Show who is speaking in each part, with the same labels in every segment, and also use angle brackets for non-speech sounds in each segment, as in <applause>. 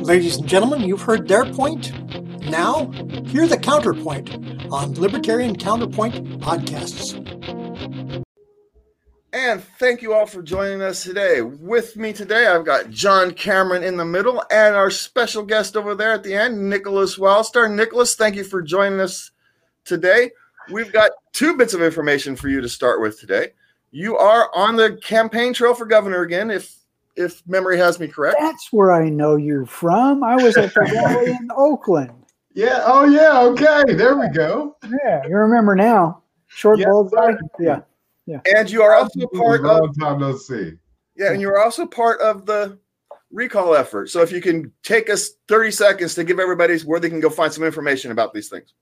Speaker 1: Ladies and gentlemen, you've heard their point. Now, hear the counterpoint on Libertarian Counterpoint podcasts.
Speaker 2: And thank you all for joining us today. With me today, I've got John Cameron in the middle and our special guest over there at the end, Nicholas Wildstar. Nicholas, thank you for joining us today. We've got two bits of information for you to start with today. You are on the campaign trail for governor again, if if memory has me correct.
Speaker 3: That's where I know you from. I was at the rally in <laughs> Oakland.
Speaker 4: Yeah. Oh, yeah. Okay. There we go.
Speaker 3: Yeah, you remember now. Short
Speaker 4: Yes,
Speaker 3: bald guy.
Speaker 4: sir.
Speaker 3: Yeah.
Speaker 2: And you are also part
Speaker 4: Long
Speaker 2: of
Speaker 4: time no see.
Speaker 2: yeah, and you're also part of the recall effort. So if you can take us 30 seconds to give everybody where they can go find some information about these things.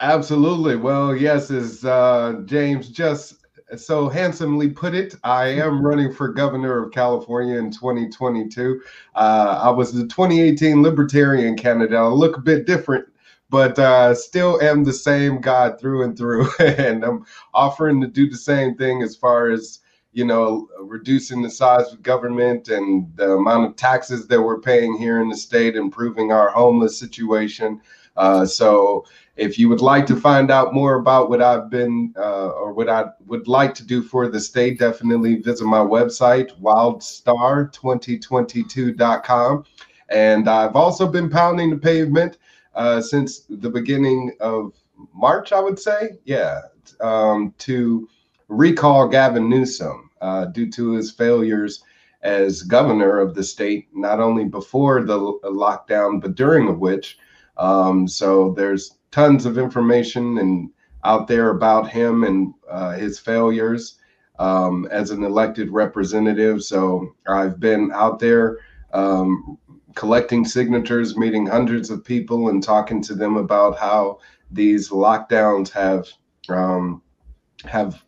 Speaker 4: Absolutely. Well, yes, as uh, James just so handsomely put it, I <laughs> am running for governor of California in 2022. Uh, I was the 2018 Libertarian candidate. I look a bit different, but uh, still am the same guy through and through. <laughs> and I'm offering to do the same thing as far as you know, reducing the size of government and the amount of taxes that we're paying here in the state, improving our homeless situation. Uh, so, if you would like to find out more about what I've been uh, or what I would like to do for the state, definitely visit my website, wildstar2022.com. And I've also been pounding the pavement uh, since the beginning of March, I would say. Yeah, um, to recall Gavin Newsom uh, due to his failures as governor of the state, not only before the lockdown, but during of which. Um, so there's tons of information and out there about him and uh, his failures um, as an elected representative. So I've been out there um, collecting signatures, meeting hundreds of people, and talking to them about how these lockdowns have um, have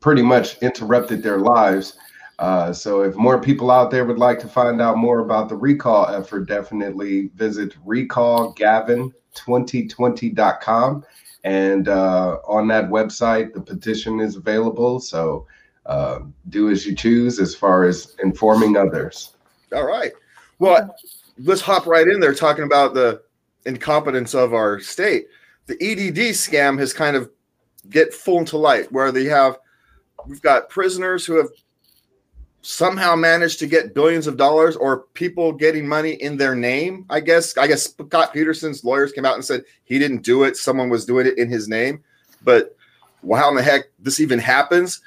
Speaker 4: pretty much interrupted their lives. Uh, so if more people out there would like to find out more about the recall effort, definitely visit recallgavin2020.com. And uh, on that website, the petition is available. So uh, do as you choose as far as informing others.
Speaker 2: All right. Well, let's hop right in there talking about the incompetence of our state. The EDD scam has kind of get full to light where they have we've got prisoners who have somehow managed to get billions of dollars or people getting money in their name. I guess I guess Scott Peterson's lawyers came out and said he didn't do it, someone was doing it in his name. But how in the heck this even happens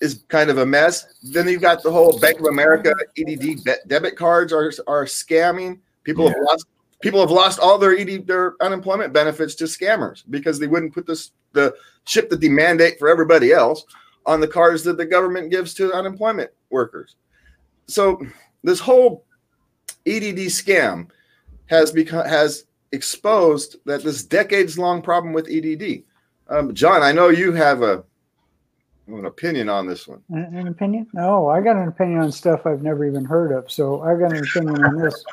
Speaker 2: is kind of a mess. Then you've got the whole Bank of America EDD de- debit cards are are scamming. People have lost people have lost all their ED their unemployment benefits to scammers because they wouldn't put this the ship that they mandate for everybody else on the cards that the government gives to unemployment workers. So this whole EDD scam has become has exposed that this decades long problem with EDD. Um, John, I know you have a an opinion on this one.
Speaker 3: An, opinion? No, I got an opinion on stuff I've never even heard of. So I got an opinion on this.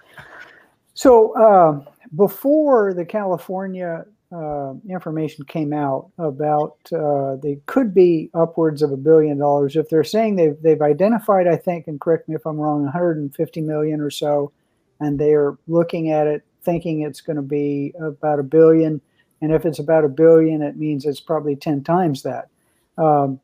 Speaker 3: So uh, before the California uh, information came out about uh, they could be upwards of a billion dollars. If they're saying they've they've identified, I think, and correct me if I'm wrong, 150 million or so, and they are looking at it thinking it's going to be about a billion. And if it's about a billion, it means it's probably 10 times that. Um,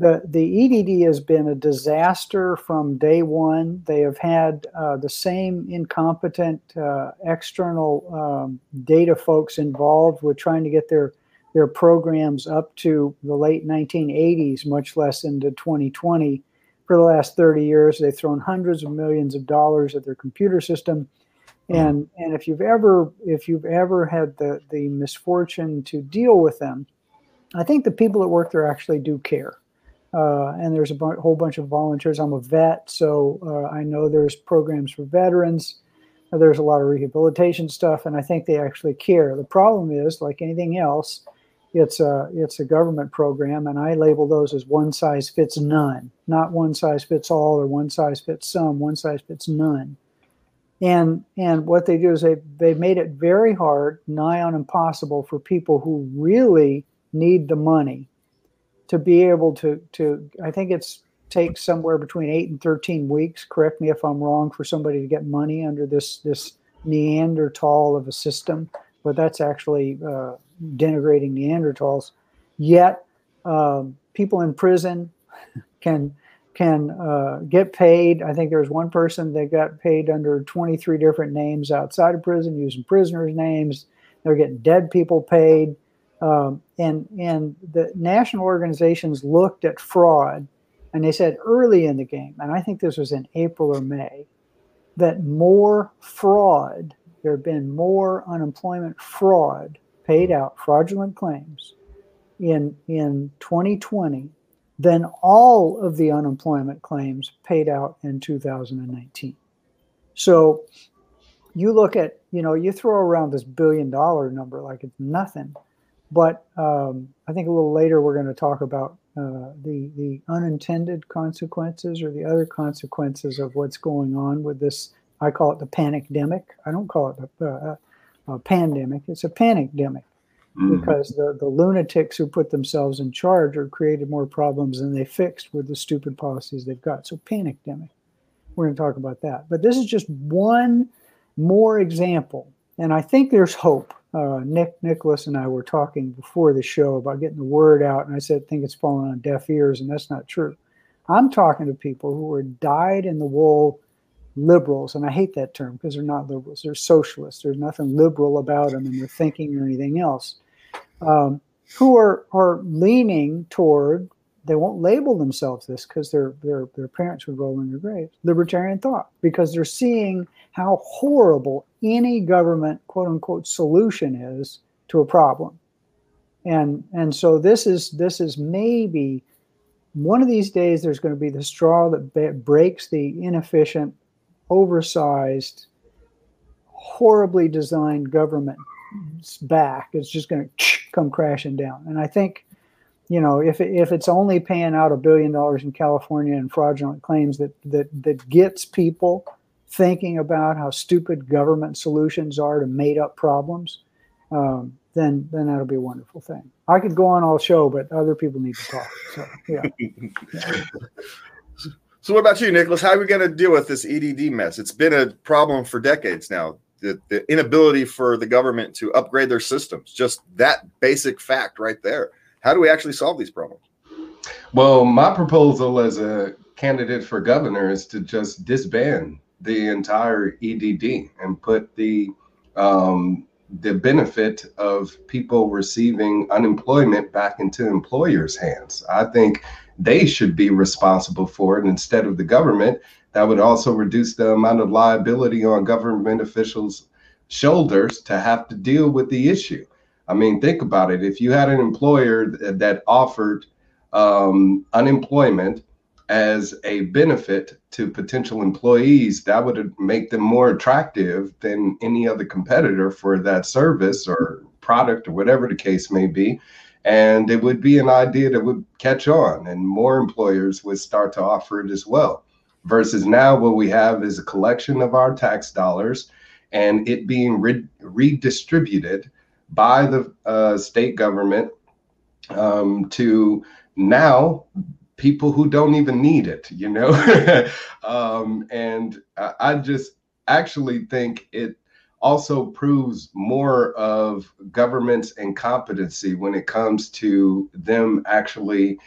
Speaker 3: the the EDD has been a disaster from day one. They have had uh, the same incompetent uh, external um, data folks involved with trying to get their their programs up to the late 1980s, much less into 2020. For the last 30 years, they've thrown hundreds of millions of dollars at their computer system. And, and if you've ever if you've ever had the, the misfortune to deal with them, I think the people that work there actually do care. Uh, and there's a whole bunch of volunteers. I'm a vet, so uh, I know there's programs for veterans. Uh, There's a lot of rehabilitation stuff, and I think they actually care. The problem is, like anything else, it's a it's a government program, and I label those as one size fits none, not one size fits all or one size fits some. One size fits none. And and what they do is they they made it very hard, nigh on impossible, for people who really need the money to be able to to I think it's takes somewhere between eight and 13 weeks. Correct me if I'm wrong for somebody to get money under this this Neanderthal of a system, but that's actually uh, denigrating Neanderthals. Yet um, people in prison <laughs> can can uh, get paid. I think there was one person that got paid under 23 different names outside of prison using prisoners' names. They're getting dead people paid. Um, and and the national organizations looked at fraud and they said early in the game, and I think this was in April or May, that more fraud, there have been more unemployment fraud paid out, fraudulent claims in, in 2020 than all of the unemployment claims paid out in 2019. So you look at, you know, you throw around this billion dollar number like it's nothing. But um, I think a little later we're going to talk about uh, the the unintended consequences or the other consequences of what's going on with this. I call it the panic demic. I don't call it a, a, a pandemic. It's a panic demic mm-hmm. because the, the lunatics who put themselves in charge are created more problems than they fixed with the stupid policies they've got. So panic demic. We're going to talk about that. But this is just one more example, and I think there's hope uh, Nick Nicholas and I were talking before the show about getting the word out, and I said, I think it's falling on deaf ears, and that's not true. I'm talking to people who are dyed in the wool liberals, and I hate that term because they're not liberals, they're socialists. There's nothing liberal about them in their thinking or anything else. Um, who are, are leaning toward they won't label themselves this because their, their their parents would roll in their graves. Libertarian thought because they're seeing how horrible any government quote unquote solution is to a problem. And and so this is this is maybe one of these days there's going to be the straw that breaks the inefficient, oversized, horribly designed government's back. It's just going to <tsk> come crashing down. And I think you know, if if it's only paying out a billion dollars in California and fraudulent claims that that that gets people thinking about how stupid government solutions are to made up problems, um, then then that'll be a wonderful thing. I could go on all show, but other people need to talk. So yeah.
Speaker 2: yeah. <laughs> So what about you, Nicholas? How are we going to deal with this EDD mess? It's been a problem for decades now. The, the inability for the government to upgrade their systems, just that basic fact right there how do we actually solve these problems?
Speaker 4: Well, my proposal as a candidate for governor is to just disband the entire EDD and put the um, the benefit of people receiving unemployment back into employers' hands. I think they should be responsible for it instead of the government. That would also reduce the amount of liability on government officials' shoulders to have to deal with the issue. I mean, think about it. If you had an employer that offered um, unemployment as a benefit to potential employees, that would make them more attractive than any other competitor for that service or product or whatever the case may be. And it would be an idea that would catch on, and more employers would start to offer it as well. Versus now, what we have is a collection of our tax dollars and it being re- redistributed by the uh, state government um, to now people who don't even need it, you know? <laughs> um, and I just actually think it also proves more of government's incompetency when it comes to them actually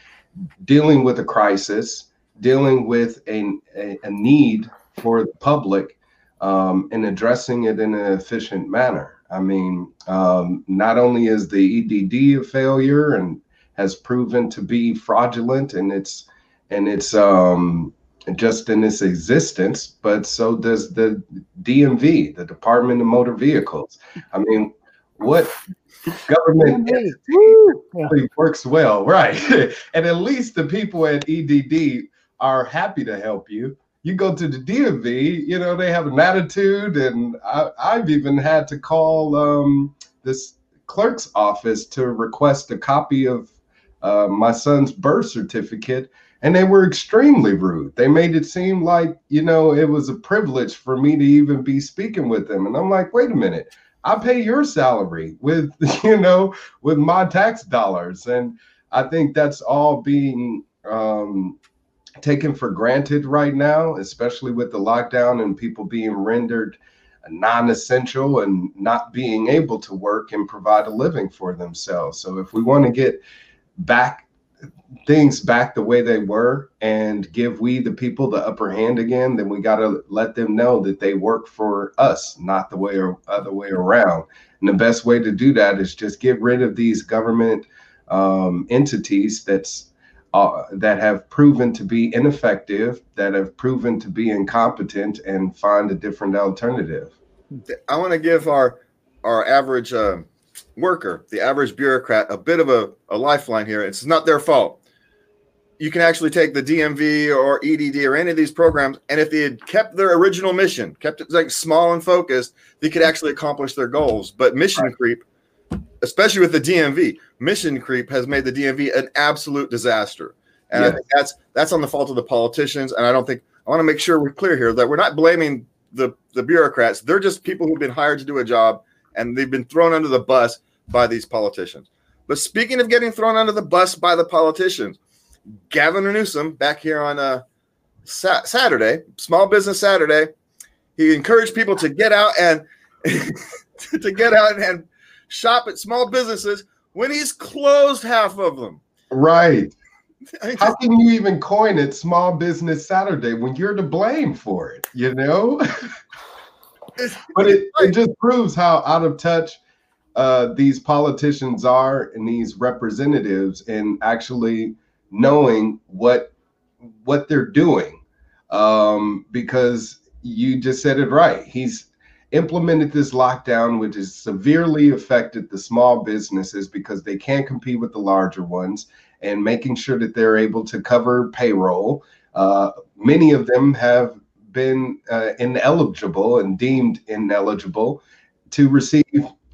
Speaker 4: dealing with a crisis, dealing with a, a, a need for the public, um, and addressing it in an efficient manner. I mean, um, not only is the EDD a failure and has proven to be fraudulent and it's and it's um, just in its existence, but so does the DMV, the Department of Motor Vehicles. I mean, what government works well, right? <laughs> and at least the people at EDD are happy to help you you go to the DMV, you know, they have an attitude. And I, have even had to call um, this clerk's office to request a copy of uh, my son's birth certificate. And they were extremely rude. They made it seem like, you know, it was a privilege for me to even be speaking with them. And I'm like, wait a minute, I pay your salary with, <laughs> you know, with my tax dollars. And I think that's all being um, taken for granted right now, especially with the lockdown and people being rendered non-essential and not being able to work and provide a living for themselves. So if we want to get back things back the way they were and give we the people the upper hand again, then we got to let them know that they work for us, not the way or other way around. And the best way to do that is just get rid of these government um, entities that's uh, that have proven to be ineffective, that have proven to be incompetent, and find a different alternative.
Speaker 2: I want to give our our average uh, worker, the average bureaucrat, a bit of a, a lifeline here. It's not their fault. You can actually take the DMV or EDD or any of these programs, and if they had kept their original mission, kept it like small and focused, they could actually accomplish their goals. But mission right. creep, especially with the DMV, mission creep has made the DMV an absolute disaster. And I think that's that's on the fault of the politicians. And I don't think I want to make sure we're clear here that we're not blaming the the bureaucrats. They're just people who've been hired to do a job, and they've been thrown under the bus by these politicians. But speaking of getting thrown under the bus by the politicians, Gavin Newsom back here on uh, sa- Saturday, Small Business Saturday, he encouraged people to get out and <laughs> to get out and shop at small businesses when he's closed half of them.
Speaker 4: Right. <laughs> How can you even coin it Small Business Saturday when you're to blame for it? You know? <laughs> <laughs> but it, it just proves how out of touch uh, these politicians are and these representatives in actually knowing what what they're doing. Um, because you just said it right. He's implemented this lockdown, which has severely affected the small businesses because they can't compete with the larger ones and making sure that they're able to cover payroll. Uh, many of them have been uh, ineligible and deemed ineligible to receive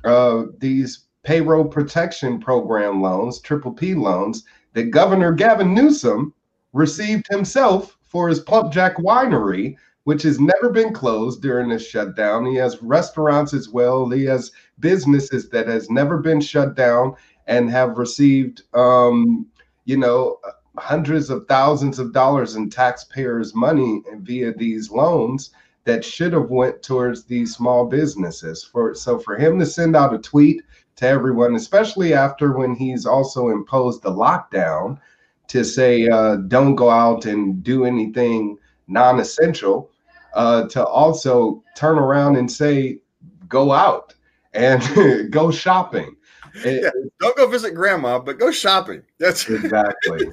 Speaker 4: uh, these payroll protection program loans, triple P loans, that Governor Gavin Newsom received himself for his PlumpJack Winery, which has never been closed during this shutdown. He has restaurants as well. He has businesses that has never been shut down and have received um, you know, hundreds of thousands of dollars in taxpayers' money via these loans that should have went towards these small businesses. For so for him to send out a tweet to everyone, especially after when he's also imposed the lockdown to say uh, don't go out and do anything non-essential, uh, to also turn around and say go out and <laughs> go shopping
Speaker 2: it, yeah, don't go visit grandma, but go shopping. That's <laughs>
Speaker 4: exactly.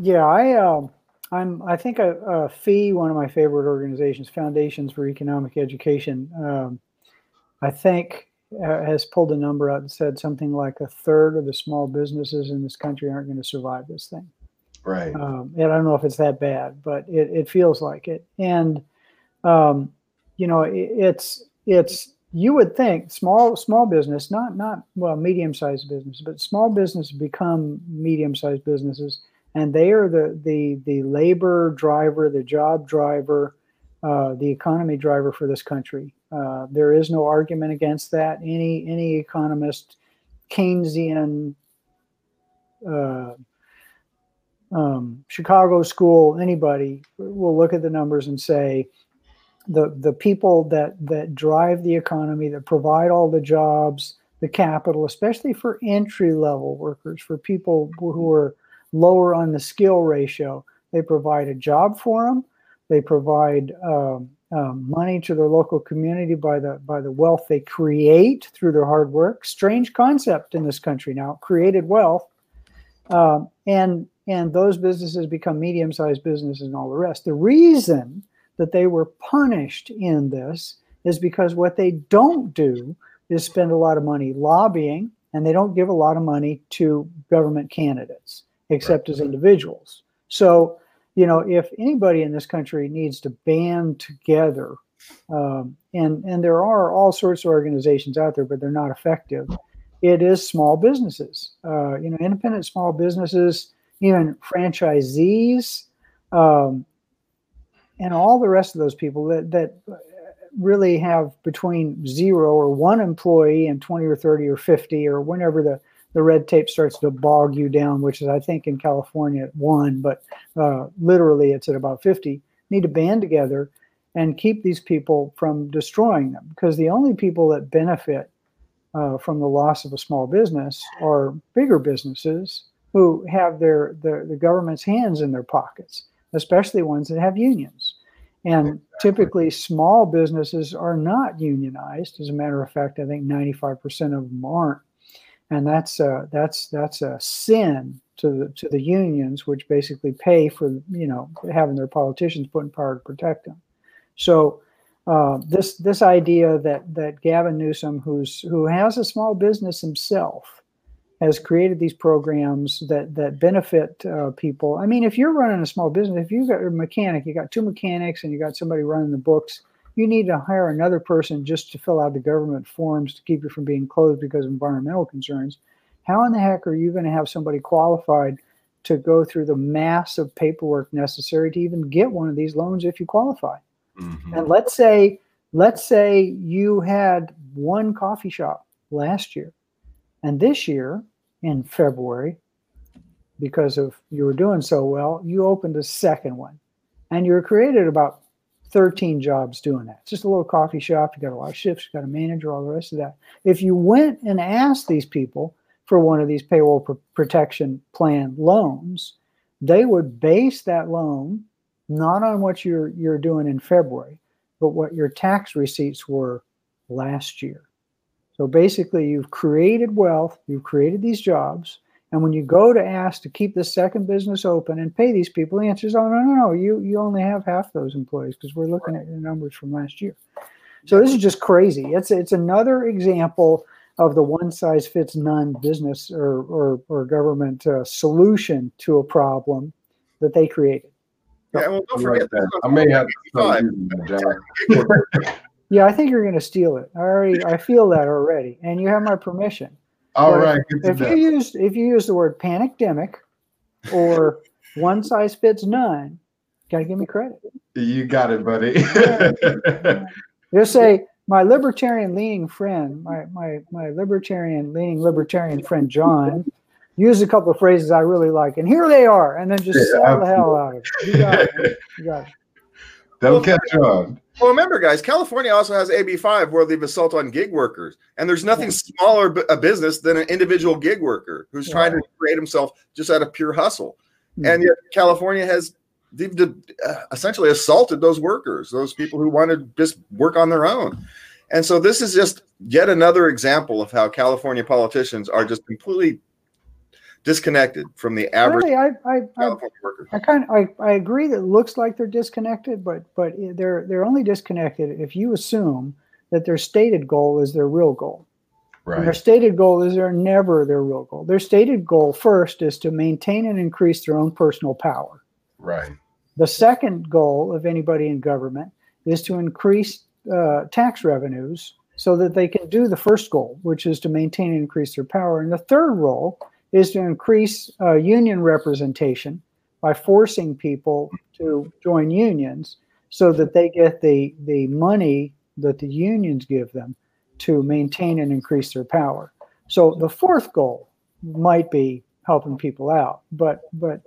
Speaker 3: yeah, I um, I'm I think a, a, FEE, one of my favorite organizations, Foundations for Economic Education. Um, I think uh, has pulled a number out and said something like a third of the small businesses in this country aren't going to survive this thing.
Speaker 4: Right.
Speaker 3: Um, and I don't know if it's that bad, but it, it feels like it. And um, you know, it, it's it's you would think small small business, not not well medium sized business, but small business become medium sized businesses, and they are the the the labor driver, the job driver, uh, the economy driver for this country. Uh, there is no argument against that. Any any economist, Keynesian, uh, um, Chicago school, anybody will look at the numbers and say the the people that that drive the economy, that provide all the jobs, the capital, especially for entry level workers, for people who are lower on the skill ratio. They provide a job for them. They provide um, um, money to their local community by the by the wealth they create through their hard work. Strange concept in this country now, created wealth, um, and and those businesses become medium sized businesses and all the rest. The reason that they were punished in this is because what they don't do is spend a lot of money lobbying and they don't give a lot of money to government candidates except right. as individuals. So, you know, if anybody in this country needs to band together, um, and and there are all sorts of organizations out there, but they're not effective. It is small businesses, uh, you know, independent small businesses, even franchisees, um, and all the rest of those people that that really have between zero or one employee and 20 or 30 or 50 or whenever the the red tape starts to bog you down, which is, I think, in California at one, but uh, literally it's at about 50, need to band together and keep these people from destroying them. Because the only people that benefit uh, from the loss of a small business are bigger businesses who have their, their the government's hands in their pockets, especially ones that have unions. And typically, small businesses are not unionized. As a matter of fact, I think 95% of them aren't and that's uh, that's that's a sin to the to the unions, which basically pay for you know having their politicians put in power to protect them. So uh, this this idea that that Gavin Newsom, who's who has a small business himself, has created these programs that that benefit uh, people. I mean, if you're running a small business, if you got a mechanic, you got two mechanics, and you got somebody running the books you need to hire another person just to fill out the government forms to keep you from being closed because of environmental concerns. How in the heck are you going to have somebody qualified to go through the mass of paperwork necessary to even get one of these loans if you qualify? Mm-hmm. And let's say, let's say you had one coffee shop last year, and this year in February, because of you were doing so well, you opened a second one, and you created about 13 jobs doing that. It's just a little coffee shop. You got a lot of shifts, you got a manager, all the rest of that. If you went and asked these people for one of these payroll pr- protection plan loans, they would base that loan not on what you're you're doing in February, but what your tax receipts were last year. So basically, you've created wealth, you've created these jobs, and when you go to ask to keep the second business open and pay these people, the answer is, oh, no, no, no, you, you only have half those employees because we're looking at your numbers from last year. So this is just crazy. It's, it's another example of the one size fits none business or, or, or government uh, solution to a problem that they created.
Speaker 2: Yeah, well, don't forget that.
Speaker 4: I may have to <laughs> <laughs>
Speaker 3: Yeah, I think you're going to steal it. I already, I feel that already, and you have my permission.
Speaker 4: All but right.
Speaker 3: If you use if you use the word panicdemic or <laughs> one size fits none, gotta give me credit.
Speaker 4: You got it, buddy. <laughs>
Speaker 3: Just say my libertarian leaning friend, my my my libertarian leaning libertarian friend John, used a couple of phrases I really like, and here they are, and then just yeah, sell the hell out of it. You got it. You got it. <laughs>
Speaker 4: They'll catch on.
Speaker 2: Well, remember, guys, California also has AB5 where they've assault on gig workers, and there's nothing smaller a business than an individual gig worker who's trying to create himself just out of pure hustle. Mm-hmm. And yet, California has they've uh, essentially assaulted those workers, those people who want to just work on their own. And so, this is just yet another example of how California politicians are just completely disconnected from the average.
Speaker 3: Really, I, I, I, I kind of I, I agree that it looks like they're disconnected, but but they're they're only disconnected if you assume that their stated goal is their real goal. Right. And their stated goal is they're never their real goal. Their stated goal first is to maintain and increase their own personal power.
Speaker 4: Right.
Speaker 3: The second goal of anybody in government is to increase uh, tax revenues so that they can do the first goal, which is to maintain and increase their power. And the third role is to increase uh, union representation by forcing people to join unions so that they get the, the money that the unions give them to maintain and increase their power. So the fourth goal might be helping people out, but but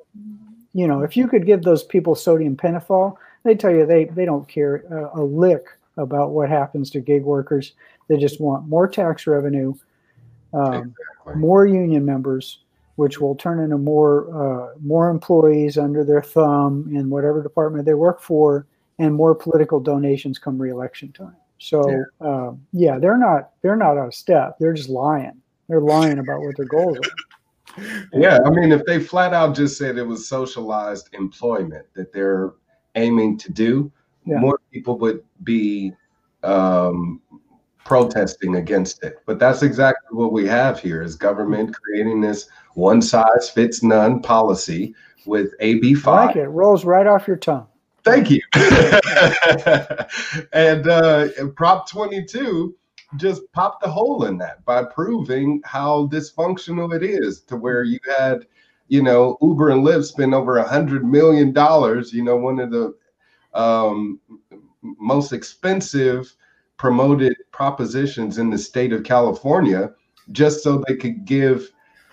Speaker 3: you know if you could give those people sodium pentothal, they tell you they they don't care a, a lick about what happens to gig workers. They just want more tax revenue um, exactly. more union members, which will turn into more uh, more employees under their thumb in whatever department they work for, and more political donations come reelection time. So yeah. Uh, yeah, they're not they're not out of step. They're just lying. They're lying about what their goals are. <laughs>
Speaker 4: Yeah, I mean, if they flat out just said it was socialized employment that they're aiming to do, yeah. more people would be um, protesting against it. But that's exactly what we have here is government creating this one size fits none policy with AB five.
Speaker 3: like it. it rolls right off your tongue.
Speaker 4: Thank you. <laughs> and uh, Prop 22 just popped the hole in that by proving how dysfunctional it is to where you had, you know, Uber and Lyft spend over a hundred million dollars, you know, one of the um, most expensive promoted propositions in the state of California just so they could give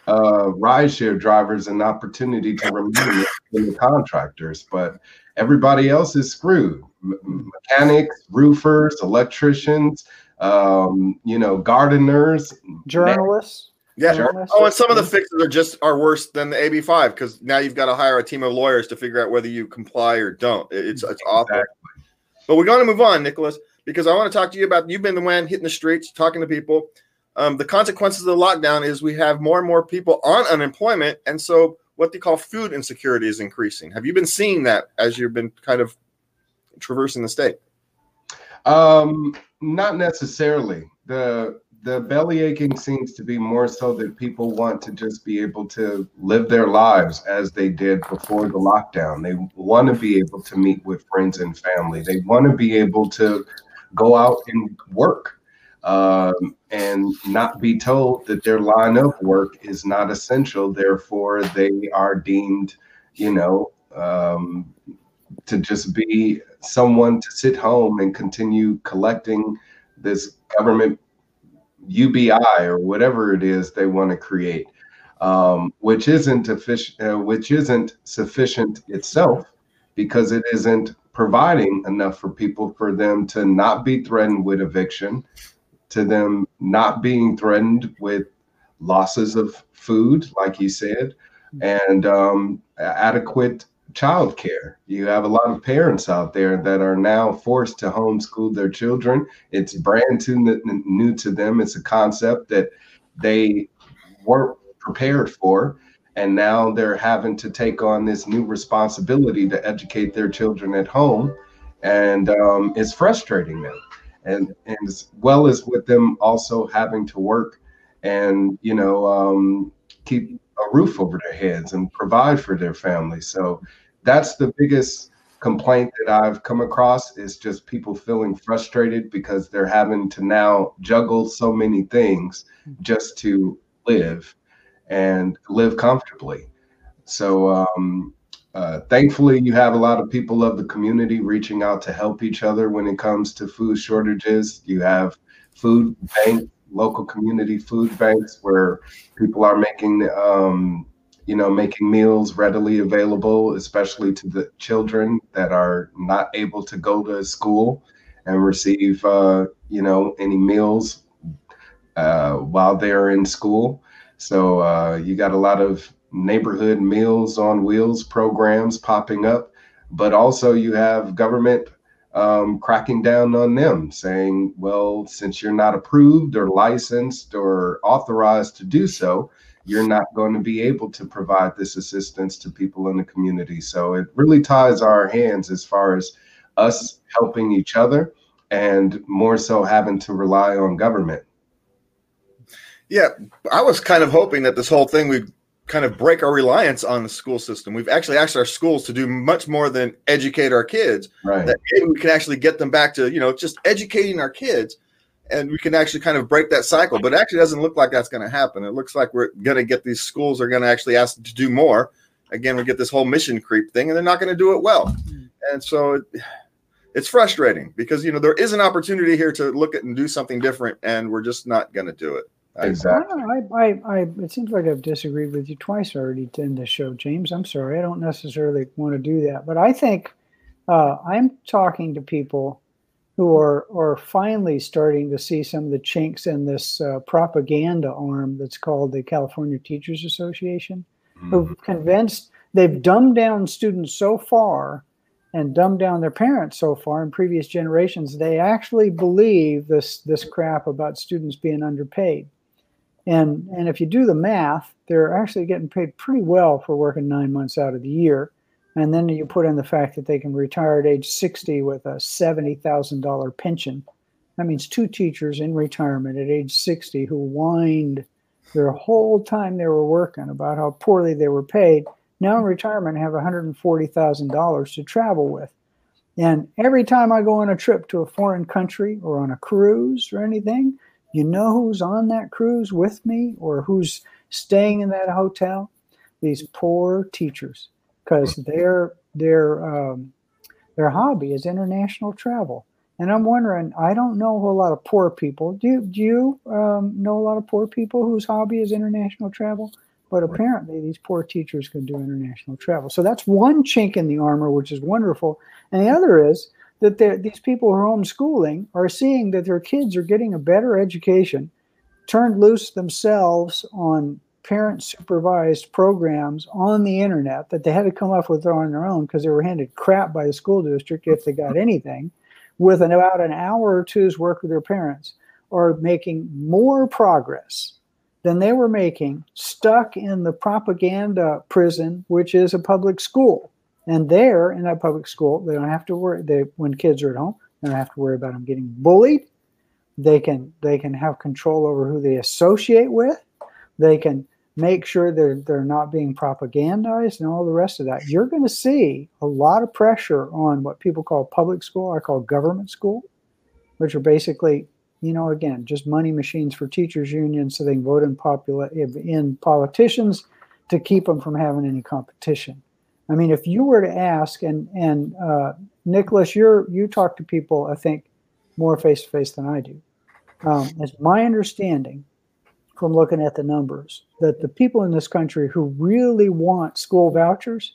Speaker 4: uh, rideshare drivers an opportunity to remain in the contractors, but everybody else is screwed. M- mechanics, roofers, electricians, um, you know, gardeners,
Speaker 3: Journalists.
Speaker 2: Yeah.
Speaker 3: journalists.
Speaker 2: Oh, and some of the fixes are just are worse than the AB5 because now you've got to hire a team of lawyers to figure out whether you comply or don't. It's it's awful. But we're going to move on, Nicholas, because I want to talk to you about you've been the one hitting the streets, talking to people. Um, the consequences of the lockdown is we have more and more people on unemployment, and so what they call food insecurity is increasing. Have you been seeing that as you've been kind of traversing the state?
Speaker 4: Um, not necessarily. The the belly aching seems to be more so that people want to just be able to live their lives as they did before the lockdown. They want to be able to meet with friends and family. They want to be able to go out and work um, and not be told that their line of work is not essential. Therefore, they are deemed, you know, um, to just be someone to sit home and continue collecting this government UBI or whatever it is they want to create, um, which isn't uh, which isn't sufficient itself because it isn't providing enough for people for them to not be threatened with eviction, to them not being threatened with losses of food, like you said, and um, adequate childcare. You have a lot of parents out there that are now forced to homeschool their children. It's brand new, new to them. It's a concept that they weren't prepared for. And now they're having to take on this new responsibility to educate their children at home. And um, it's frustrating them. And, and as well as with them also having to work and, you know, um, keep a roof over their heads and provide for their family. So that's the biggest complaint that I've come across is just people feeling frustrated because they're having to now juggle so many things just to live and live comfortably. So um, uh, thankfully, you have a lot of people of the community reaching out to help each other when it comes to food shortages. You have food bank, local community food banks where people are making um, you know, making meals readily available, especially to the children that are not able to go to school and receive, uh, you know, any meals uh, while they're in school. So uh, you got a lot of neighborhood meals on wheels programs popping up, but also you have government um, cracking down on them, saying, well, since you're not approved or licensed or authorized to do so, you're not going to be able to provide this assistance to people in the community. So it really ties our hands as far as us helping each other and more so having to rely on government.
Speaker 2: Yeah, I was kind of hoping that this whole thing would kind of break our reliance on the school system. We've actually asked our schools to do much more than educate our kids.
Speaker 4: Right.
Speaker 2: That we can actually get them back to, you know, just educating our kids and we can actually kind of break that cycle. But it actually doesn't look like that's going to happen. It looks like we're going to get these schools are going to actually ask to do more. Again, we get this whole mission creep thing, and they're not going to do it well. Mm-hmm. And so it, it's frustrating because you know there is an opportunity here to look at and do something different, and we're just not going to do it.
Speaker 4: Exactly.
Speaker 3: I, I, I, it seems like I've disagreed with you twice already in this show, James. I'm sorry. I don't necessarily want to do that, but I think uh, I'm talking to people who are are finally starting to see some of the chinks in this uh, propaganda arm that's called the California Teachers Association, mm-hmm. who've convinced they've dumbed down students so far and dumbed down their parents so far in previous generations they actually believe this this crap about students being underpaid and and if you do the math they're actually getting paid pretty well for working nine months out of the year and then you put in the fact that they can retire at age 60 with a $70,000 pension. That means two teachers in retirement at age 60 who whined their whole time they were working about how poorly they were paid. Now in retirement have $140,000 to travel with. And every time I go on a trip to a foreign country or on a cruise or anything, you know who's on that cruise with me or who's staying in that hotel? These poor teachers because their their um, their hobby is international travel. And I'm wondering, I don't know a whole lot of poor people. Do you, do you um, know a lot of poor people whose hobby is international travel? But apparently, these poor teachers can do international travel. So that's one chink in the armor, which is wonderful. And the other is that these people who are homeschooling are seeing that their kids are getting a better education, turned loose themselves on parent supervised programs on the internet that they had to come up with on their own because they were handed crap by the school district if they got anything, with an, about an hour or two's work with their parents, are making more progress than they were making stuck in the propaganda prison, which is a public school. And there in that public school, they don't have to worry. They when kids are at home, they don't have to worry about them getting bullied. They can they can have control over who they associate with. They can make sure they're they're not being propagandized and all the rest of that. You're going to see a lot of pressure on what people call public school, I call government school, which are basically, you know, again, just money machines for teachers unions so they can vote in popula- in politicians to keep them from having any competition. I mean, if you were to ask, and and uh, Nicholas, you're you talk to people, I think, more face to face than I do. Um, it's my understanding from looking at the numbers that the people in this country who really want school vouchers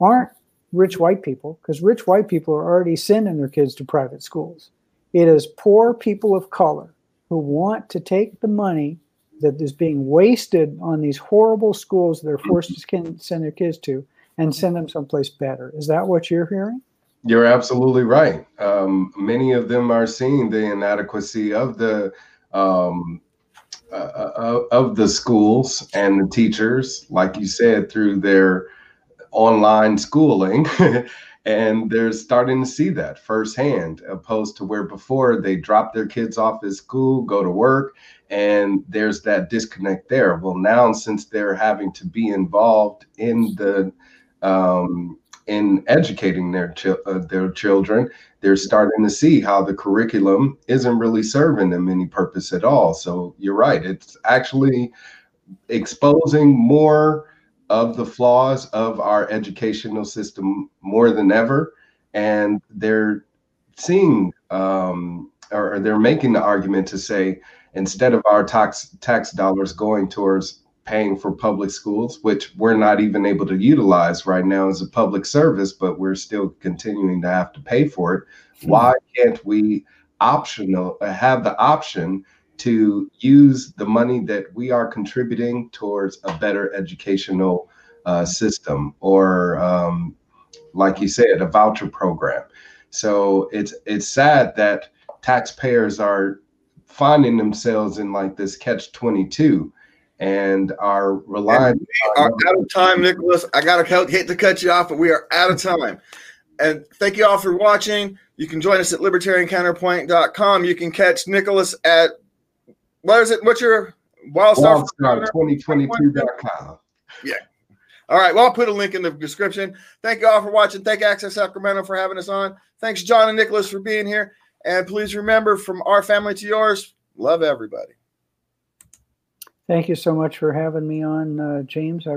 Speaker 3: aren't rich white people, because rich white people are already sending their kids to private schools. It is poor people of color who want to take the money that is being wasted on these horrible schools that they're forced to send their kids to and send them someplace better. Is that what you're hearing?
Speaker 4: You're absolutely right. Um, many of them are seeing the inadequacy of the um, uh, uh of the schools and the teachers, like you said, through their online schooling. <laughs> and they're starting to see that firsthand, opposed to where before they drop their kids off at school, go to work, and there's that disconnect there. Well, now since they're having to be involved in the um, in educating their uh, their children, they're starting to see how the curriculum isn't really serving them any purpose at all. So you're right; it's actually exposing more of the flaws of our educational system more than ever, and they're seeing um, or they're making the argument to say instead of our tax tax dollars going towards paying for public schools, which we're not even able to utilize right now as a public service, but we're still continuing to have to pay for it. Hmm. Why can't we optional uh, have the option to use the money that we are contributing towards a better educational uh, system or um, like you said, a voucher program. So it's it's sad that taxpayers are finding themselves in like this catch 22 and are relying.
Speaker 2: we are out of time, Nicholas. I got to hate to cut you off, but we are out of time. And thank you all for watching. You can join us at libertariancounterpoint.com. You can catch Nicholas at what is it? What's your
Speaker 4: Wildstar, Wildstar 2022.com.
Speaker 2: Yeah. All right. Well, I'll put a link in the description. Thank you all for watching. Thank Access Sacramento for having us on. Thanks, John and Nicholas, for being here. And please remember from our family to yours, love everybody.
Speaker 3: Thank you so much for having me on, uh, James. I